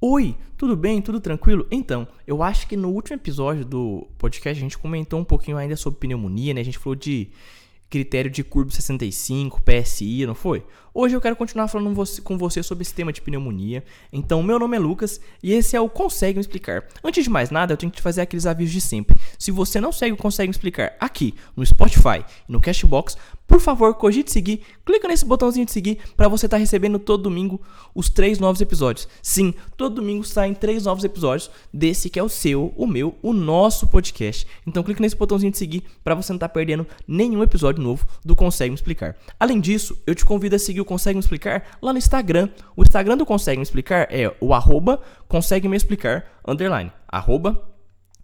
Oi, tudo bem? Tudo tranquilo? Então, eu acho que no último episódio do podcast a gente comentou um pouquinho ainda sobre pneumonia, né? A gente falou de critério de curva 65, PSI, não foi? Hoje eu quero continuar falando com você sobre esse tema de pneumonia. Então, meu nome é Lucas e esse é o Consegue Me Explicar. Antes de mais nada, eu tenho que te fazer aqueles avisos de sempre. Se você não segue o Consegue Me Explicar aqui no Spotify e no Cashbox, por favor, cogite seguir, clica nesse botãozinho de seguir para você estar tá recebendo todo domingo os três novos episódios. Sim, todo domingo saem três novos episódios desse que é o seu, o meu, o nosso podcast. Então clica nesse botãozinho de seguir para você não estar tá perdendo nenhum episódio novo do Consegue Me Explicar. Além disso, eu te convido a seguir o Consegue Me Explicar lá no Instagram. O Instagram do Consegue Me Explicar é o arroba consegue me explicar underline. Arroba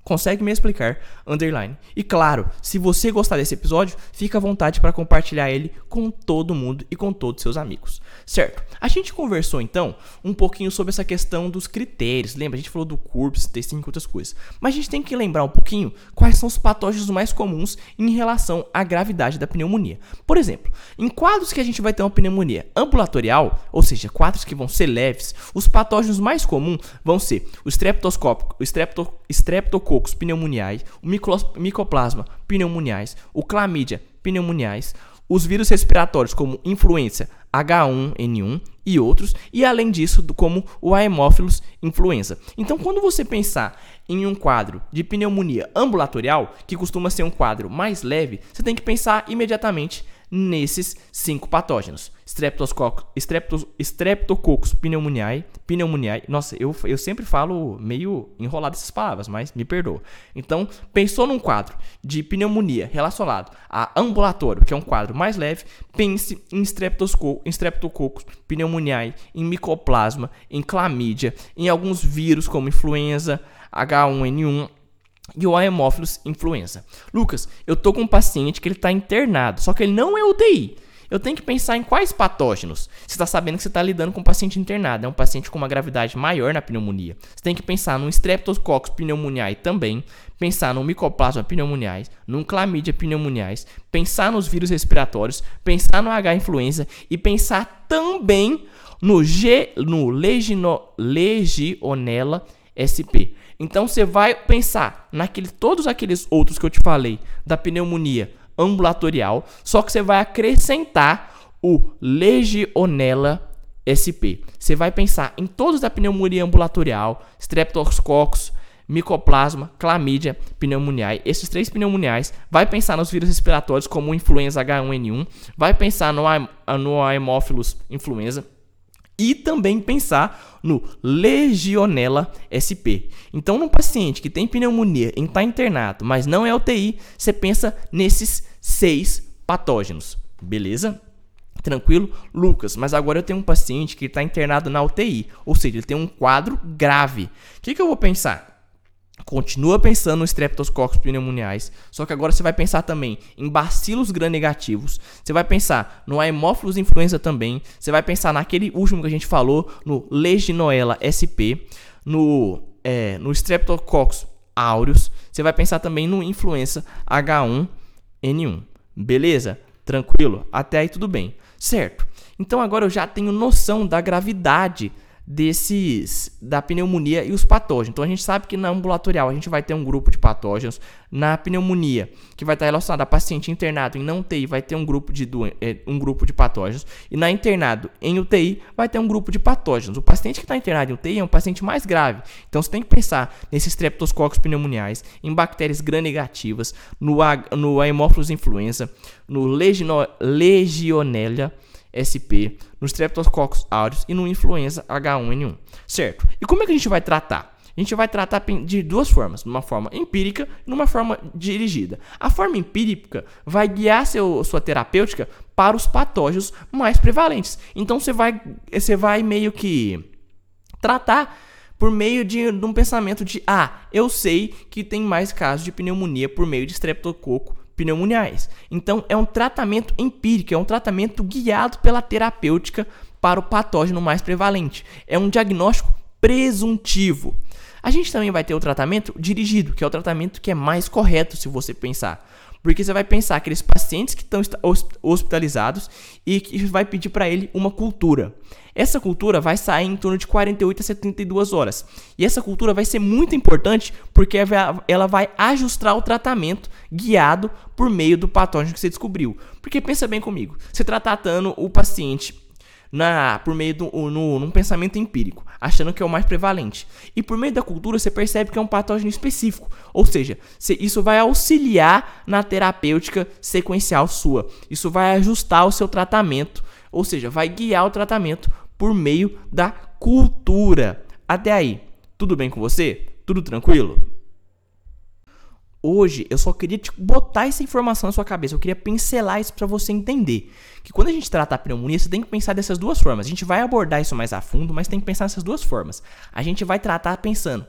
consegue me explicar, underline. E claro, se você gostar desse episódio, fica à vontade para compartilhar ele com todo mundo e com todos seus amigos, certo? A gente conversou então um pouquinho sobre essa questão dos critérios, lembra? A gente falou do CURPS, tem cinco outras coisas, mas a gente tem que lembrar um pouquinho quais são os patógenos mais comuns em relação à gravidade da pneumonia. Por exemplo, em quadros que a gente vai ter uma pneumonia ambulatorial, ou seja, quadros que vão ser leves, os patógenos mais comuns vão ser o streptoscópico, o strepto, streptococcus meningococos pneumoniais, o micoplasma pneumoniais, o clamídia pneumoniais, os vírus respiratórios como influenza H1N1 e outros, e além disso, como o Haemophilus influenza. Então, quando você pensar em um quadro de pneumonia ambulatorial, que costuma ser um quadro mais leve, você tem que pensar imediatamente nesses cinco patógenos. Streptococcus, pneumoniae, pneumoniae. Nossa, eu, eu sempre falo meio enrolado essas palavras, mas me perdoa. Então, pensou num quadro de pneumonia relacionado a ambulatório, que é um quadro mais leve, pense em Streptococcus pneumoniae, em micoplasma, em clamídia, em alguns vírus como influenza, H1N1, e o Haemophilus influenza. Lucas, eu tô com um paciente que ele está internado, só que ele não é UTI. Eu tenho que pensar em quais patógenos. Você está sabendo que você está lidando com um paciente internado, é um paciente com uma gravidade maior na pneumonia. Você tem que pensar no Streptococcus pneumoniae também, pensar no Mycoplasma pneumoniae, no Chlamydia pneumoniae, pensar nos vírus respiratórios, pensar no H influenza e pensar também no G, no Legino, Legionella SP. Então você vai pensar naquele, todos aqueles outros que eu te falei da pneumonia ambulatorial, só que você vai acrescentar o Legionella SP. Você vai pensar em todos da pneumonia ambulatorial, Streptococcus, Mycoplasma, Chlamydia, pneumoniae. Esses três pneumoniais. Vai pensar nos vírus respiratórios como influenza H1N1. Vai pensar no, no influenza e também pensar no Legionella SP. Então, num paciente que tem pneumonia e está internado, mas não é UTI, você pensa nesses seis patógenos, beleza? Tranquilo? Lucas, mas agora eu tenho um paciente que está internado na UTI, ou seja, ele tem um quadro grave. O que, que eu vou pensar? Continua pensando no Streptococcus pneumoniais, só que agora você vai pensar também em bacilos gram-negativos, você vai pensar no Haemophilus influenza também, você vai pensar naquele último que a gente falou, no Legionella SP, no, é, no Streptococcus aureus, você vai pensar também no influenza H1N1. Beleza? Tranquilo? Até aí tudo bem. Certo. Então agora eu já tenho noção da gravidade desses da pneumonia e os patógenos. Então a gente sabe que na ambulatorial a gente vai ter um grupo de patógenos, na pneumonia, que vai estar relacionado a paciente internado em não UTI, vai ter um grupo de é, um grupo de patógenos, e na internado em UTI vai ter um grupo de patógenos. O paciente que está internado em UTI é um paciente mais grave. Então você tem que pensar nesses streptococcus pneumoniais, em bactérias gram-negativas, no no influenza, no Legionella SP, no Streptococcus aureus e no influenza H1N1, certo? E como é que a gente vai tratar? A gente vai tratar de duas formas, uma forma empírica e uma forma dirigida. A forma empírica vai guiar seu, sua terapêutica para os patógenos mais prevalentes. Então você vai, você vai meio que tratar por meio de, de um pensamento de ah, eu sei que tem mais casos de pneumonia por meio de streptococo pneumoniais. Então, é um tratamento empírico, é um tratamento guiado pela terapêutica para o patógeno mais prevalente. É um diagnóstico presuntivo. A gente também vai ter o tratamento dirigido, que é o tratamento que é mais correto se você pensar. Porque você vai pensar aqueles pacientes que estão hospitalizados e que vai pedir para ele uma cultura. Essa cultura vai sair em torno de 48 a 72 horas. E essa cultura vai ser muito importante porque ela vai ajustar o tratamento guiado por meio do patógeno que você descobriu. Porque pensa bem comigo, você está tratando o paciente na, por meio do no, num pensamento empírico, achando que é o mais prevalente. E por meio da cultura você percebe que é um patógeno específico, ou seja, isso vai auxiliar na terapêutica sequencial sua. Isso vai ajustar o seu tratamento, ou seja, vai guiar o tratamento por meio da cultura. Até aí, tudo bem com você? Tudo tranquilo? Hoje eu só queria te botar essa informação na sua cabeça, eu queria pincelar isso para você entender que quando a gente trata a pneumonia, você tem que pensar dessas duas formas. A gente vai abordar isso mais a fundo, mas tem que pensar nessas duas formas. A gente vai tratar pensando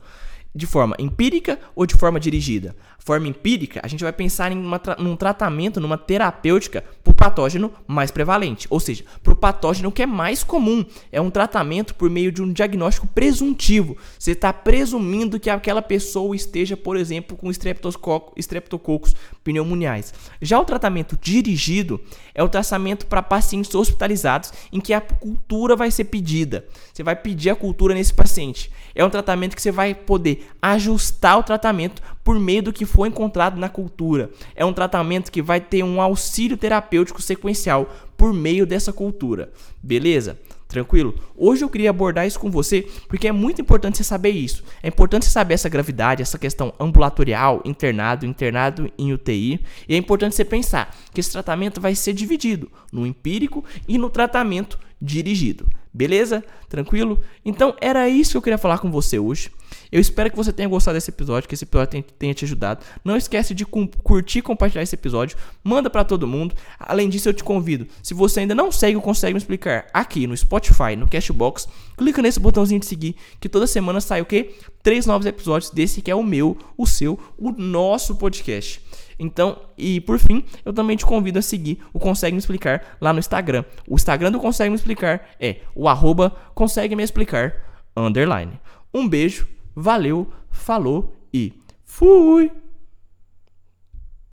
de forma empírica ou de forma dirigida? Forma empírica, a gente vai pensar em uma, num tratamento, numa terapêutica para o patógeno mais prevalente, ou seja, para o patógeno que é mais comum. É um tratamento por meio de um diagnóstico presuntivo. Você está presumindo que aquela pessoa esteja, por exemplo, com estreptococos pneumoniais. Já o tratamento dirigido é o tratamento para pacientes hospitalizados em que a cultura vai ser pedida. Você vai pedir a cultura nesse paciente. É um tratamento que você vai poder ajustar o tratamento por meio do que foi encontrado na cultura. É um tratamento que vai ter um auxílio terapêutico sequencial por meio dessa cultura. Beleza? Tranquilo? Hoje eu queria abordar isso com você porque é muito importante você saber isso. É importante você saber essa gravidade, essa questão ambulatorial, internado, internado em UTI. E é importante você pensar que esse tratamento vai ser dividido no empírico e no tratamento dirigido. Beleza? Tranquilo? Então era isso que eu queria falar com você hoje. Eu espero que você tenha gostado desse episódio, que esse episódio tenha te ajudado. Não esquece de curtir e compartilhar esse episódio. Manda para todo mundo. Além disso, eu te convido, se você ainda não segue o Consegue Me Explicar aqui no Spotify, no Cashbox, clica nesse botãozinho de seguir, que toda semana sai o quê? Três novos episódios desse que é o meu, o seu, o nosso podcast. Então, e por fim, eu também te convido a seguir o Consegue Me Explicar lá no Instagram. O Instagram do Consegue Me Explicar é o arroba Consegue Me Explicar underline. Um beijo, valeu, falou e fui!